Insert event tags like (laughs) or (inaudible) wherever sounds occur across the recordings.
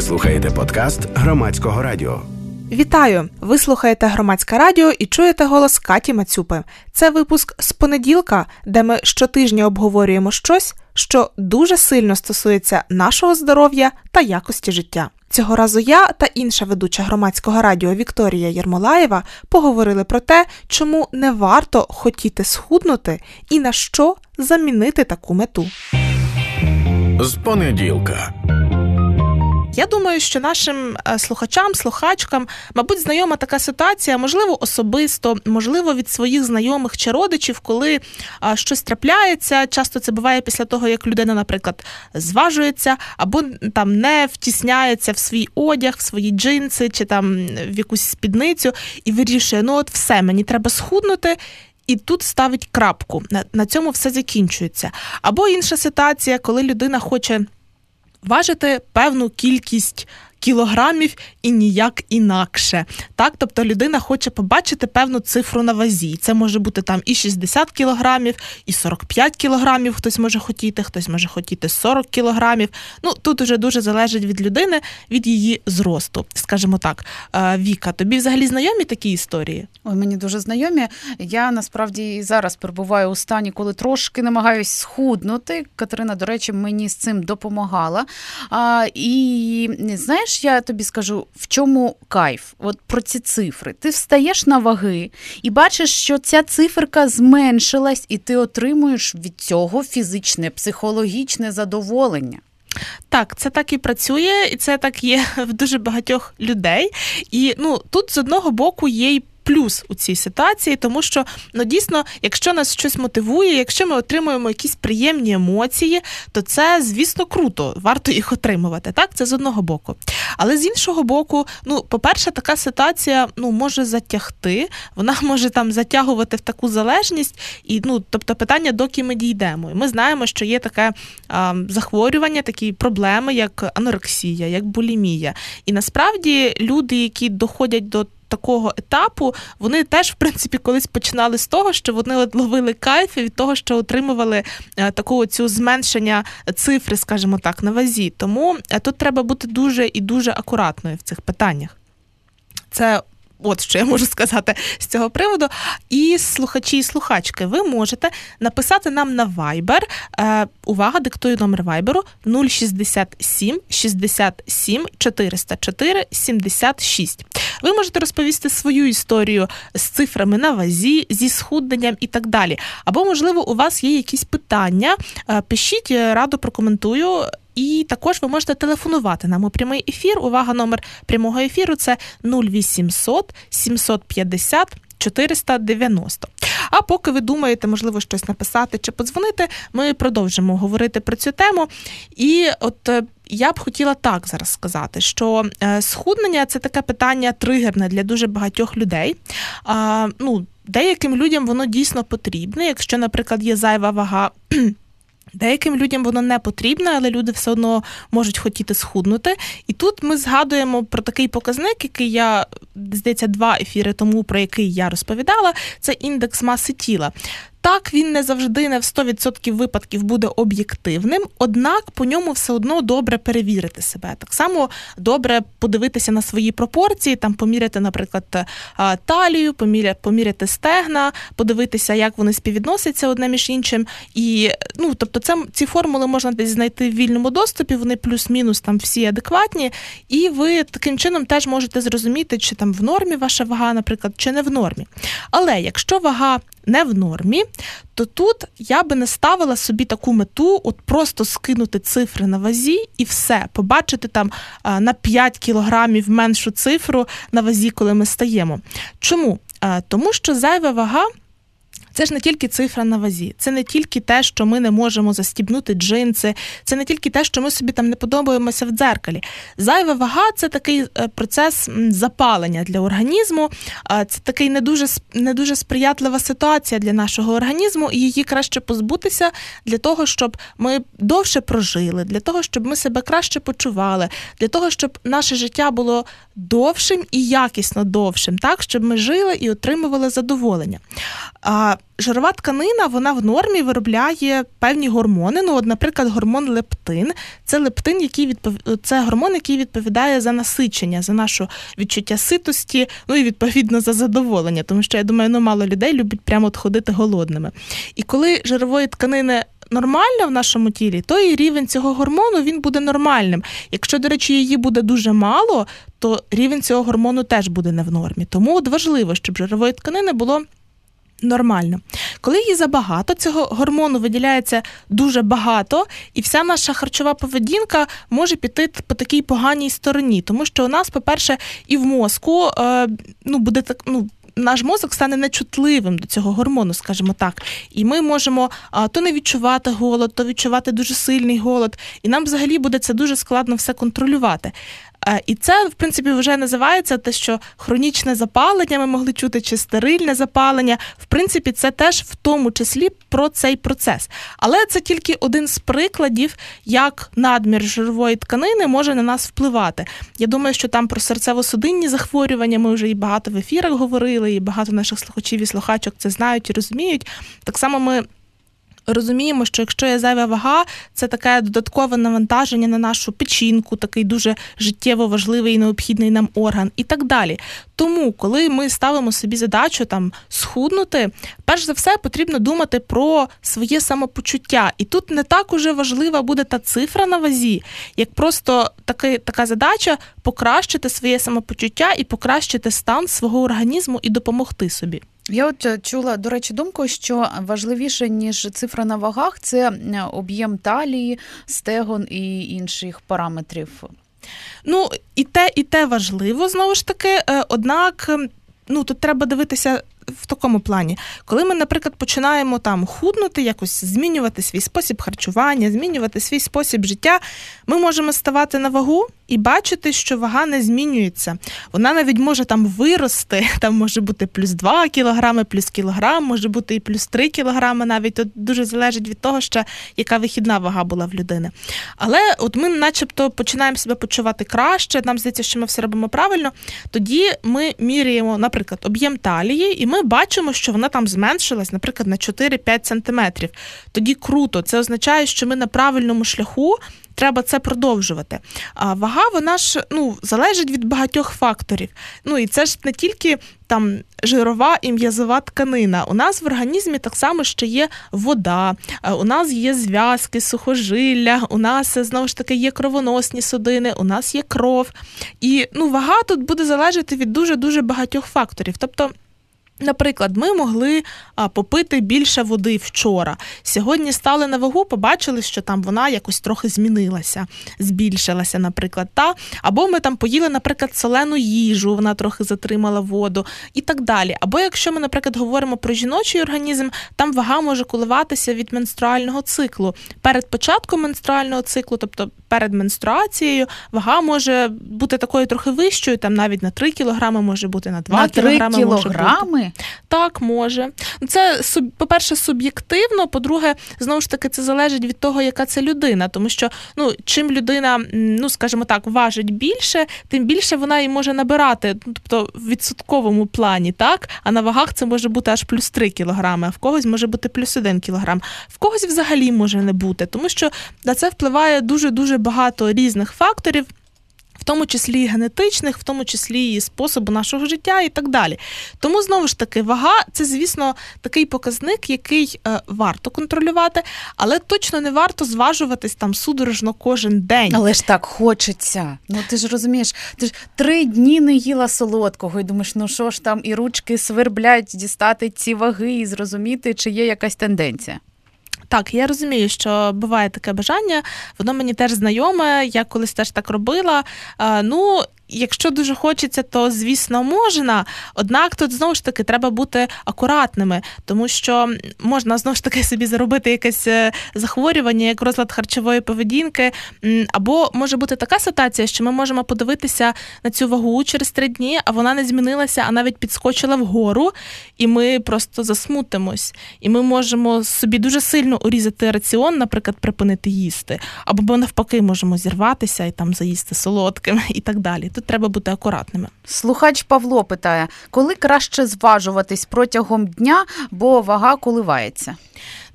Ви слухаєте подкаст громадського радіо. Вітаю! Ви слухаєте громадське радіо і чуєте голос Каті Мацюпи. Це випуск з понеділка, де ми щотижня обговорюємо щось, що дуже сильно стосується нашого здоров'я та якості життя. Цього разу я та інша ведуча громадського радіо Вікторія Єрмолаєва поговорили про те, чому не варто хотіти схуднути і на що замінити таку мету. З понеділка. Я думаю, що нашим е, слухачам, слухачкам, мабуть, знайома така ситуація, можливо, особисто, можливо, від своїх знайомих чи родичів, коли щось трапляється. Часто це буває після того, як людина, наприклад, зважується або там не втісняється в свій одяг, в свої джинси чи там в якусь спідницю і вирішує, ну от все, мені треба схуднути. І тут ставить крапку. На цьому все закінчується. Або інша ситуація, коли людина хоче важити певну кількість кілограмів і ніяк інакше. Так, тобто людина хоче побачити певну цифру на вазі. Це може бути там і 60 кілограмів, і 45 кілограмів. Хтось може хотіти, хтось може хотіти 40 кілограмів. Ну тут уже дуже залежить від людини, від її зросту, скажімо так. Е, Віка, тобі взагалі знайомі такі історії? Ой, мені дуже знайомі. Я насправді і зараз перебуваю у стані, коли трошки намагаюсь схуднути. Катерина, до речі, мені з цим допомагала. А, І знаєш знаєш, я тобі скажу, в чому кайф? От про ці цифри. Ти встаєш на ваги і бачиш, що ця циферка зменшилась, і ти отримуєш від цього фізичне, психологічне задоволення. Так, це так і працює, і це так є (laughs) в дуже багатьох людей. І ну тут з одного боку є й плюс у цій ситуації, тому що ну дійсно, якщо нас щось мотивує, якщо ми отримуємо якісь приємні емоції, то це, звісно, круто, варто їх отримувати. Так, це з одного боку. Але з іншого боку, ну, по-перше, така ситуація ну, може затягти, вона може там затягувати в таку залежність, і ну, тобто питання, доки ми дійдемо. І ми знаємо, що є таке а, захворювання, такі проблеми, як анорексія, як булімія. І насправді люди, які доходять до такого етапу вони теж, в принципі, колись починали з того, що вони ловили кайф від того, що отримували е, таку цю зменшення цифри, скажімо так, на вазі. Тому е, тут треба бути дуже і дуже акуратною в цих питаннях. Це От що я можу сказати з цього приводу. І слухачі і слухачки, ви можете написати нам на Viber. Е, увага, диктую номер Viber 067 67 404 76. Ви можете розповісти свою історію з цифрами на вазі, зі схудненням і так далі. Або, можливо, у вас є якісь питання. Е, пишіть, раду прокоментую. І також ви можете телефонувати нам у прямий ефір. Увага, номер прямого ефіру це 0800 750 490. А поки ви думаєте, можливо, щось написати чи подзвонити, ми продовжимо говорити про цю тему. І от е, я б хотіла так зараз сказати, що е, схуднення це таке питання тригерне для дуже багатьох людей. А, ну, Деяким людям воно дійсно потрібне. Якщо, наприклад, є зайва вага. Деяким людям воно не потрібне, але люди все одно можуть хотіти схуднути. І тут ми згадуємо про такий показник, який я здається, два ефіри тому, про який я розповідала, це індекс маси тіла. Так, він не завжди не в 100% випадків буде об'єктивним, однак по ньому все одно добре перевірити себе. Так само добре подивитися на свої пропорції, там поміряти, наприклад, талію, поміряти стегна, подивитися, як вони співвідносяться одне між іншим. І ну, тобто, це ці формули можна десь знайти в вільному доступі. Вони плюс-мінус там всі адекватні, і ви таким чином теж можете зрозуміти, чи там в нормі ваша вага, наприклад, чи не в нормі. Але якщо вага не в нормі, то тут я би не ставила собі таку мету, от просто скинути цифри на вазі і все, побачити там на 5 кілограмів меншу цифру на вазі, коли ми стаємо. Чому? Тому що зайва вага. Це ж не тільки цифра на вазі, це не тільки те, що ми не можемо застібнути джинси, це не тільки те, що ми собі там не подобаємося в дзеркалі. Зайва вага це такий е, процес запалення для організму, це такий не дуже не дуже сприятлива ситуація для нашого організму, і її краще позбутися для того, щоб ми довше прожили, для того, щоб ми себе краще почували, для того, щоб наше життя було довшим і якісно довшим, так щоб ми жили і отримували задоволення. А жирова тканина вона в нормі виробляє певні гормони. Ну, от, наприклад, гормон лептин. Це лептин, який відпов... це гормон, який відповідає за насичення, за нашу відчуття ситості, ну і відповідно за задоволення. Тому що я думаю, ну мало людей любить прямо от ходити голодними. І коли жирової тканини нормальна в нашому тілі, то і рівень цього гормону він буде нормальним. Якщо, до речі, її буде дуже мало, то рівень цього гормону теж буде не в нормі. Тому от важливо, щоб жирової тканини було. Нормально, коли її забагато, цього гормону виділяється дуже багато, і вся наша харчова поведінка може піти по такій поганій стороні, тому що у нас, по-перше, і в мозку е, ну буде так, ну наш мозок стане нечутливим до цього гормону, скажімо так. І ми можемо а, то не відчувати голод, то відчувати дуже сильний голод. І нам взагалі буде це дуже складно все контролювати. І це, в принципі, вже називається те, що хронічне запалення ми могли чути, чи стерильне запалення. В принципі, це теж в тому числі про цей процес. Але це тільки один з прикладів, як надмір жирової тканини може на нас впливати. Я думаю, що там про серцево-судинні захворювання ми вже і багато в ефірах говорили, і багато наших слухачів і слухачок це знають і розуміють. Так само ми розуміємо, що якщо є зайва вага, це таке додаткове навантаження на нашу печінку, такий дуже життєво важливий і необхідний нам орган, і так далі. Тому, коли ми ставимо собі задачу там схуднути, перш за все потрібно думати про своє самопочуття. І тут не так уже важлива буде та цифра на вазі, як просто таки, така задача покращити своє самопочуття і покращити стан свого організму і допомогти собі. Я от е, чула, до речі, думку, що важливіше, ніж цифра на вагах, це е, об'єм талії, стегон і інших параметрів. Ну, і те, і те важливо знову ж таки. Е, однак, ну тут треба дивитися в такому плані, коли ми, наприклад, починаємо там худнути, якось змінювати свій спосіб харчування, змінювати свій спосіб життя, ми можемо ставати на вагу і бачити, що вага не змінюється. Вона навіть може там вирости, (laughs) там може бути плюс 2 кілограми, плюс кілограм, може бути і плюс 3 кілограми, навіть тут дуже залежить від того, що яка вихідна вага була в людини. Але от ми, начебто, починаємо себе почувати краще, нам здається, що ми все робимо правильно. Тоді ми міряємо, наприклад, об'єм талії, і ми бачимо, що вона там зменшилась, наприклад, на 4-5 сантиметрів. Тоді круто, це означає, що ми на правильному шляху. Треба це продовжувати. А вага, вона ж ну залежить від багатьох факторів. Ну і це ж не тільки там жирова і м'язова тканина. У нас в організмі так само ще є вода, у нас є зв'язки, сухожилля, у нас знову ж таки є кровоносні судини, у нас є кров. І ну, вага тут буде залежати від дуже дуже багатьох факторів. Тобто. Наприклад, ми могли а, попити більше води вчора. Сьогодні стали на вагу, побачили, що там вона якось трохи змінилася, збільшилася, наприклад. Та? Або ми там поїли, наприклад, солену їжу, вона трохи затримала воду і так далі. Або якщо ми, наприклад, говоримо про жіночий організм, там вага може коливатися від менструального циклу. Перед початком менструального циклу, тобто перед менструацією, вага може бути такою трохи вищою, там навіть на 3 кілограми може бути, на 2 на 3 кілограми. кілограми? Так, може. Це по-перше, суб'єктивно. По-друге, знову ж таки, це залежить від того, яка це людина. Тому що ну, чим людина, ну скажімо так, важить більше, тим більше вона і може набирати, ну, тобто в відсотковому плані, так? А на вагах це може бути аж плюс 3 кілограми, а в когось може бути плюс 1 кілограм. В когось взагалі може не бути, тому що на це впливає дуже дуже багато різних факторів в тому числі і генетичних, в тому числі і способу нашого життя і так далі. Тому знову ж таки, вага це, звісно, такий показник, який е, варто контролювати, але точно не варто зважуватись там судорожно кожен день. Але ж так хочеться. Ну ти ж розумієш, ти ж три дні не їла солодкого, і думаєш, ну що ж там, і ручки сверблять дістати ці ваги і зрозуміти, чи є якась тенденція. Так, я розумію, що буває таке бажання, воно мені теж знайоме, я колись теж так робила. Ну, якщо дуже хочеться, то звісно можна. Однак тут знову ж таки треба бути акуратними, тому що можна знову ж таки собі заробити якесь е, захворювання, як розлад харчової поведінки. Або може бути така ситуація, що ми можемо подивитися на цю вагу через три дні, а вона не змінилася, а навіть підскочила вгору, і ми просто засмутимось. І ми можемо собі дуже сильно урізати раціон, наприклад, припинити їсти, або навпаки, можемо зірватися і там заїсти солодким (laughs) і так далі тут треба бути акуратними. Слухач Павло питає, коли краще зважуватись протягом дня, бо вага коливається.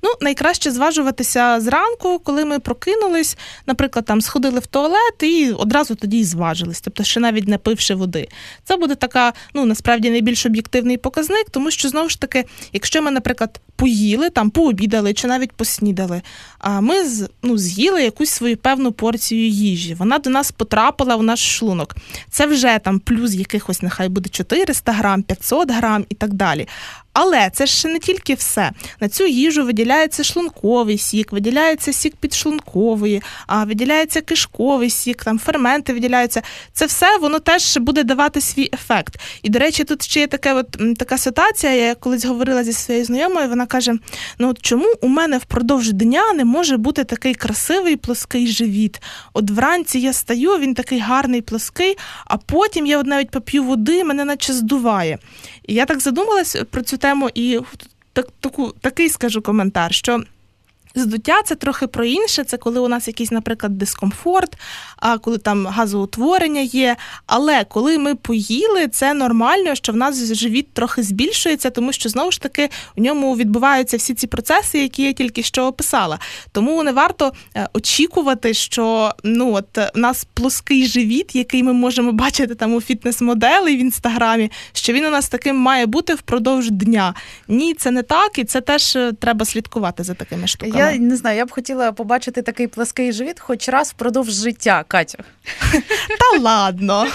Ну, найкраще зважуватися зранку, коли ми прокинулись, наприклад, там сходили в туалет і одразу тоді і зважились, тобто ще навіть не пивши води. Це буде така, ну насправді найбільш об'єктивний показник, тому що знову ж таки, якщо ми, наприклад, поїли, там пообідали чи навіть поснідали, а ми ну, з'їли якусь свою певну порцію їжі. Вона до нас потрапила в наш шлунок. Це вже там плюс якихось, нехай буде 400 грам, 500 грам і так далі. Але це ще не тільки все. На цю їжу виділяється шлунковий сік, виділяється сік підшлункової, а виділяється кишковий сік, там ферменти виділяються. Це все воно теж буде давати свій ефект. І, до речі, тут ще є таке, от, така ситуація. Я колись говорила зі своєю знайомою, вона каже: ну от чому у мене впродовж дня не може бути такий красивий плоский живіт? От вранці я стаю, він такий гарний плоский, а потім я от навіть поп'ю води, мене наче здуває. І я так задумалась про цю тему і так, таку, такий скажу коментар, що Здуття це трохи про інше, це коли у нас якийсь, наприклад, дискомфорт, а коли там газоутворення є. Але коли ми поїли, це нормально, що в нас живіт трохи збільшується, тому що знову ж таки у ньому відбуваються всі ці процеси, які я тільки що описала. Тому не варто е, очікувати, що ну от у нас плоский живіт, який ми можемо бачити там у фітнес-моделі в інстаграмі, що він у нас таким має бути впродовж дня. Ні, це не так, і це теж е, треба слідкувати за такими штуками. Я не знаю, я б хотіла побачити такий плаский живіт хоч раз впродовж життя, Катю. (laughs) Та ладно.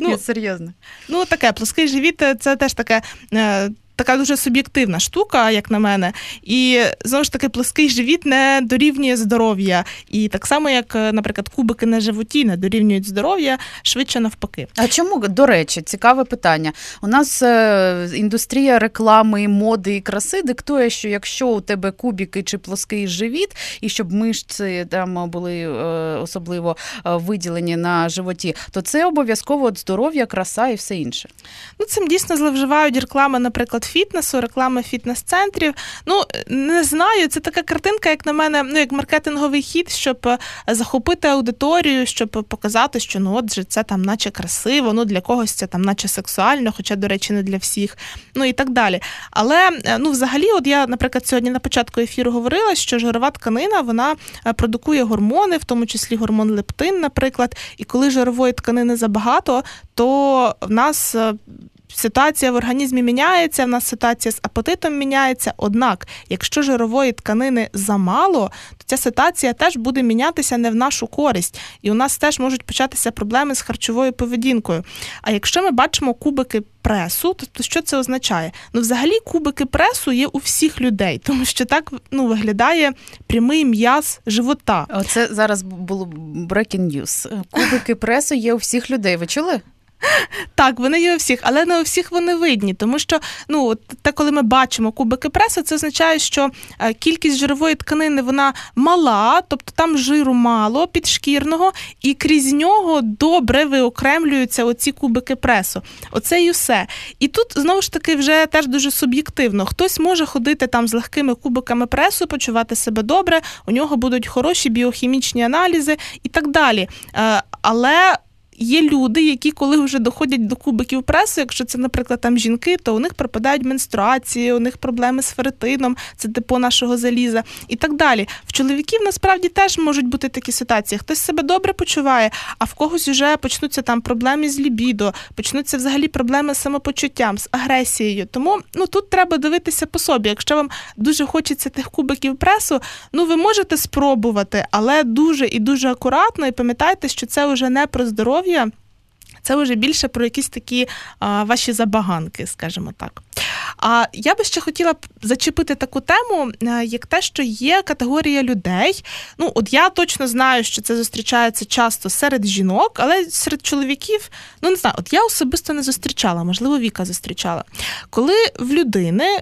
Ну, серйозно. Ну, таке плоский живіт це теж таке е, така дуже суб'єктивна штука, як на мене. І знову ж таки, плоский живіт не дорівнює здоров'я. І так само, як, наприклад, кубики на животі не дорівнюють здоров'я, швидше навпаки. А чому, до речі, цікаве питання? У нас е, індустрія реклами, моди і краси диктує, що якщо у тебе кубики чи плоский живіт, і щоб мишці там були е, особливо е, виділені на животі, то це обов'язково здоров'я, краса і все інше. Ну, Цим дійсно зловживають реклами, наприклад фітнесу, реклами фітнес-центрів. Ну не знаю, це така картинка, як на мене, ну як маркетинговий хід, щоб е, захопити аудиторію, щоб показати, що ну отже, це там, наче красиво, ну для когось це там, наче сексуально, хоча, до речі, не для всіх, ну і так далі. Але е, ну, взагалі, от я, наприклад, сьогодні на початку ефіру говорила, що жирова тканина вона е, продукує гормони, в тому числі гормон лептин, наприклад. І коли жирової тканини забагато, то в нас ситуація в організмі міняється, в нас ситуація з апетитом міняється. Однак, якщо жирової тканини замало, то ця ситуація теж буде мінятися не в нашу користь, і у нас теж можуть початися проблеми з харчовою поведінкою. А якщо ми бачимо кубики пресу, то що це означає? Ну, взагалі, кубики пресу є у всіх людей, тому що так ну, виглядає прямий м'яз живота. Оце зараз було breaking news. Кубики пресу є у всіх людей. Ви чули? (laughs) Так, вони є у всіх, але не у всіх вони видні, тому що ну, те, коли ми бачимо кубики преси, це означає, що е, кількість жирової тканини вона мала, тобто там жиру мало підшкірного, і крізь нього добре виокремлюються оці кубики пресу. Оце і все. І тут знову ж таки вже теж дуже суб'єктивно. Хтось може ходити там з легкими кубиками пресу, почувати себе добре, у нього будуть хороші біохімічні аналізи і так далі. Е, але Є люди, які, коли вже доходять до кубиків пресу, якщо це, наприклад, там жінки, то у них пропадають менструації, у них проблеми з феритином, це депо нашого заліза і так далі. В чоловіків насправді теж можуть бути такі ситуації. Хтось себе добре почуває, а в когось вже почнуться там проблеми з лібідо, почнуться взагалі проблеми з самопочуттям, з агресією. Тому ну тут треба дивитися по собі. Якщо вам дуже хочеться тих кубиків пресу, ну ви можете спробувати, але дуже і дуже акуратно, і пам'ятайте, що це вже не про здоров'я здоров'я. Це вже більше про якісь такі а, ваші забаганки, скажімо так. А я би ще хотіла зачепити таку тему, е, як те, що є категорія людей. Ну, от я точно знаю, що це зустрічається часто серед жінок, але серед чоловіків, ну не знаю, от я особисто не зустрічала, можливо, Віка зустрічала. Коли в людини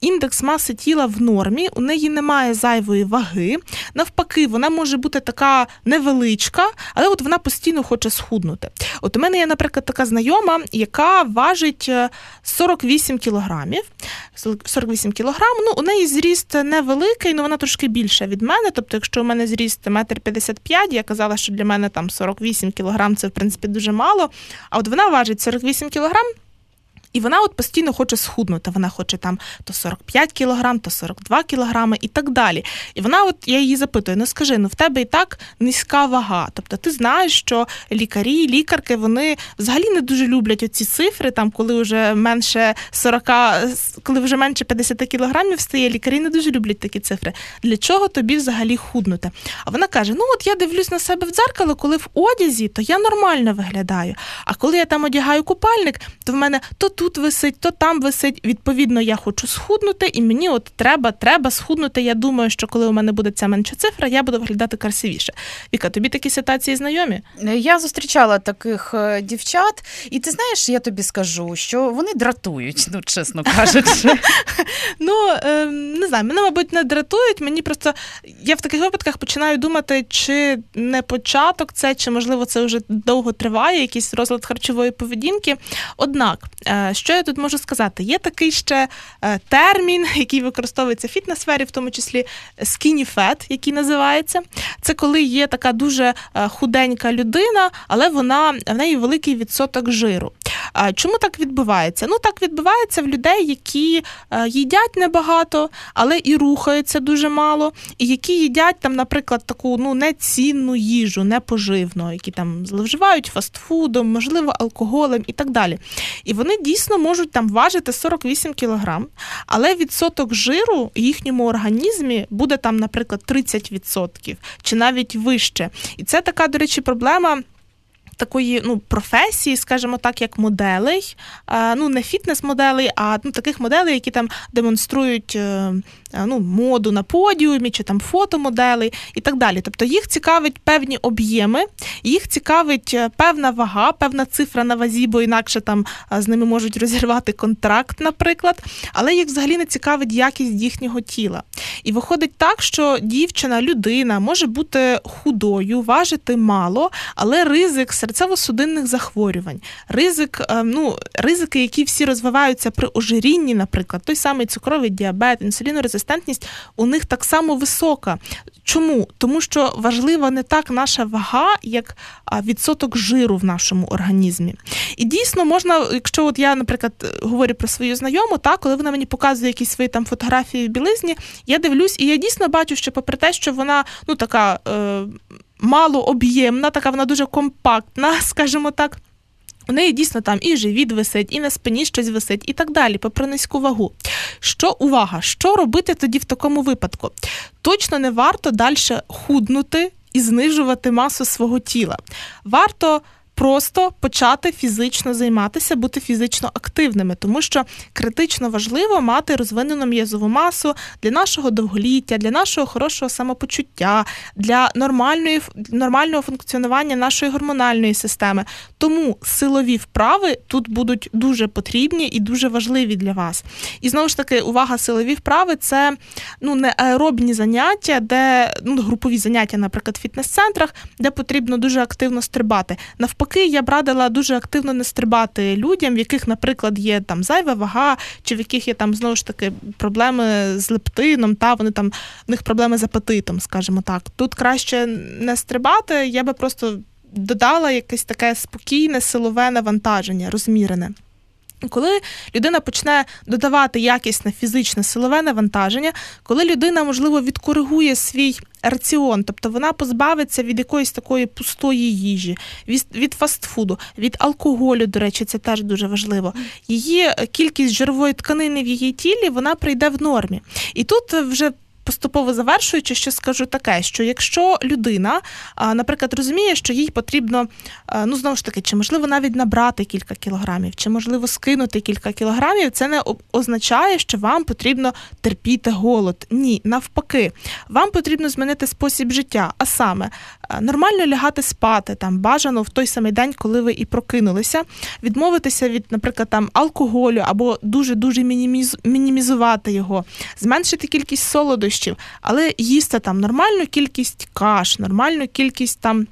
індекс маси тіла в нормі, у неї немає зайвої ваги. Навпаки, вона може бути така невеличка, але от вона постійно хоче схуднути. От у мене є, наприклад, така знайома, яка важить 48 е, кілограмів. 48 кілограм, ну у неї зріст невеликий, ну вона трошки більша від мене. Тобто, якщо у мене зріст метр 55, я казала, що для мене там 48 кілограм це в принципі дуже мало. А от вона важить 48 кілограм. І вона от постійно хоче схуднути. Вона хоче там то 45 кілограм, то 42 кілограми і так далі. І вона, от я її запитую: ну скажи, ну в тебе і так низька вага. Тобто ти знаєш, що лікарі, лікарки вони взагалі не дуже люблять оці цифри, там коли вже менше 40, коли вже менше 50 кілограмів стає, лікарі не дуже люблять такі цифри. Для чого тобі взагалі худнути? А вона каже: Ну от я дивлюсь на себе в дзеркало, коли в одязі, то я нормально виглядаю. А коли я там одягаю купальник, то в мене то тут висить, то там висить. Відповідно, я хочу схуднути, і мені от треба, треба схуднути. Я думаю, що коли у мене буде ця менша цифра, я буду виглядати красивіше. Віка, тобі такі ситуації знайомі? Я зустрічала таких е, дівчат, і ти знаєш, я тобі скажу, що вони дратують, ну чесно (laughs) кажучи. Ну ем, не знаю, мене, мабуть, не дратують. Мені просто я в таких випадках починаю думати, чи не початок це, чи можливо це вже довго триває, якийсь розлад харчової поведінки. Однак, е, що я тут можу сказати? Є такий ще е, термін, (laughs) який використовується в фітнес-сфері, в тому числі skinny fat, який називається. Це коли є така дуже е, худенька людина, але вона в неї великий відсоток жиру. Чому так відбувається? Ну так відбувається в людей, які е, їдять небагато, але і рухаються дуже мало, і які їдять там, наприклад, таку ну нецінну їжу, непоживну, які там зловживають фастфудом, можливо, алкоголем і так далі. І вони дійсно можуть там важити 48 кілограм, але відсоток жиру в їхньому організмі буде там, наприклад, 30% чи навіть вище. І це така, до речі, проблема такої ну, професії, скажімо так, як моделей, ну не фітнес-моделей, а ну, таких моделей, які там демонструють е, ну, моду на подіумі чи там фотомоделей і так далі. Тобто їх цікавить певні об'єми, їх цікавить е, певна вага, певна цифра на вазі, бо інакше там з ними можуть (laughs) розірвати контракт, наприклад, але їх взагалі не цікавить якість їхнього тіла. І виходить так, що дівчина, людина може бути худою, важити мало, але ризик серцево-судинних захворювань, ризик, е, ну, ризики, які всі розвиваються при ожирінні, наприклад, той самий цукровий діабет, інсулінорезистентність у них так само висока. Чому? Тому що важлива не так наша вага, як відсоток жиру в нашому організмі. І дійсно можна, якщо от я, наприклад, говорю про свою знайому, так, коли вона мені показує якісь свої там фотографії в білизні, я дивлюсь, і я дійсно бачу, що попри те, що вона ну така. Е, малооб'ємна, така вона дуже компактна, (laughs) скажімо так. У неї дійсно там і живіт висить, і на спині щось висить, і так далі, попри низьку вагу. Що увага, що робити тоді в такому випадку? Точно не варто далі худнути і знижувати масу свого тіла. Варто просто почати фізично займатися, бути фізично активними, тому що критично важливо мати розвинену м'язову масу для нашого довголіття, для нашого хорошого самопочуття, для нормальної нормального функціонування нашої гормональної системи. Тому силові вправи тут будуть дуже потрібні і дуже важливі для вас. І знову ж таки, увага, силові вправи це ну не аеробні заняття, де ну групові заняття, наприклад, в фітнес-центрах, де потрібно дуже активно стрибати. Навпаки навпаки, я б радила дуже активно не стрибати людям, в яких, наприклад, є там зайва вага, чи в яких є там знову ж таки проблеми з лептином, та вони там в них проблеми з апетитом, скажімо так. Тут краще не стрибати, я би просто додала якесь таке спокійне силове навантаження, розмірене. Коли людина почне додавати якісне фізичне силове навантаження, коли людина, можливо, відкоригує свій раціон, тобто вона позбавиться від якоїсь такої пустої їжі, від, фастфуду, від алкоголю, до речі, це теж дуже важливо. Її кількість жирової тканини в її тілі вона прийде в нормі. І тут вже поступово завершуючи, що скажу таке, що якщо людина, наприклад, розуміє, що їй потрібно, ну знову ж таки, чи можливо навіть набрати кілька кілограмів, чи можливо скинути кілька кілограмів, це не означає, що вам потрібно терпіти голод. Ні, навпаки, вам потрібно змінити спосіб життя, а саме нормально лягати спати, там бажано в той самий день, коли ви і прокинулися, відмовитися від, наприклад, там алкоголю або дуже дуже мінімізувати його, зменшити кількість солодощів, але їсти там нормальну кількість каш, нормальну кількість там.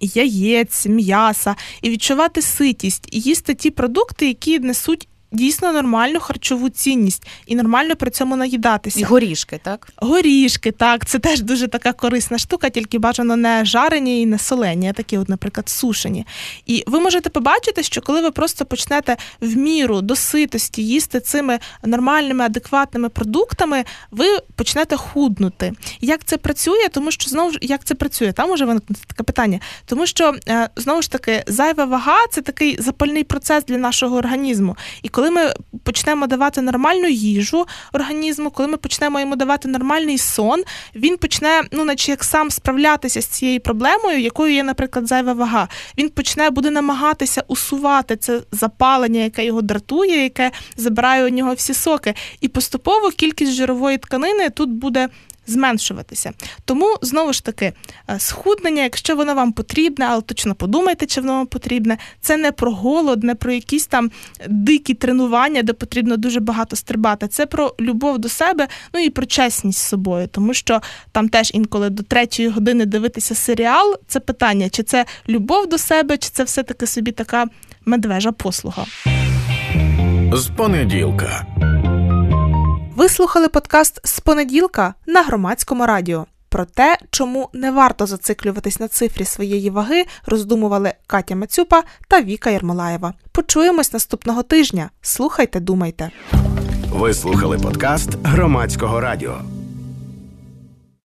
Яєць, м'яса і відчувати ситість, і їсти ті продукти, які несуть дійсно нормальну харчову цінність і нормально при цьому наїдатися. І горішки, так? Горішки, так, це теж дуже така корисна штука, тільки бажано не жарені і не солені, а такі, от, наприклад, сушені. І ви можете побачити, що коли ви просто почнете в міру до ситості їсти цими нормальними, адекватними продуктами, ви почнете худнути. Як це працює? Тому що знову ж як це працює? Там може виникнути таке питання. Тому що е, знову ж таки зайва вага це такий запальний процес для нашого організму. І коли ми почнемо давати нормальну їжу організму, коли ми почнемо йому давати нормальний сон, він почне, ну наче як сам справлятися з цією проблемою, якою є, наприклад, зайва вага. Він почне буде намагатися усувати це запалення, яке його дратує, яке забирає у нього всі соки. І поступово кількість жирової тканини тут буде зменшуватися. Тому знову ж таки, е, схуднення, якщо воно вам потрібне, але точно подумайте, чи воно вам потрібне, це не про голод, не про якісь там дикі тренування, де потрібно дуже багато стрибати. Це про любов до себе, ну і про чесність з собою, тому що там теж інколи до третьої години дивитися серіал. Це питання, чи це любов до себе, чи це все-таки собі така медвежа послуга. З понеділка. Ви слухали подкаст з понеділка на громадському радіо. Про те, чому не варто зациклюватись на цифрі своєї ваги, роздумували Катя Мацюпа та Віка Ярмолаєва. Почуємось наступного тижня. Слухайте, думайте. Ви слухали подкаст громадського радіо.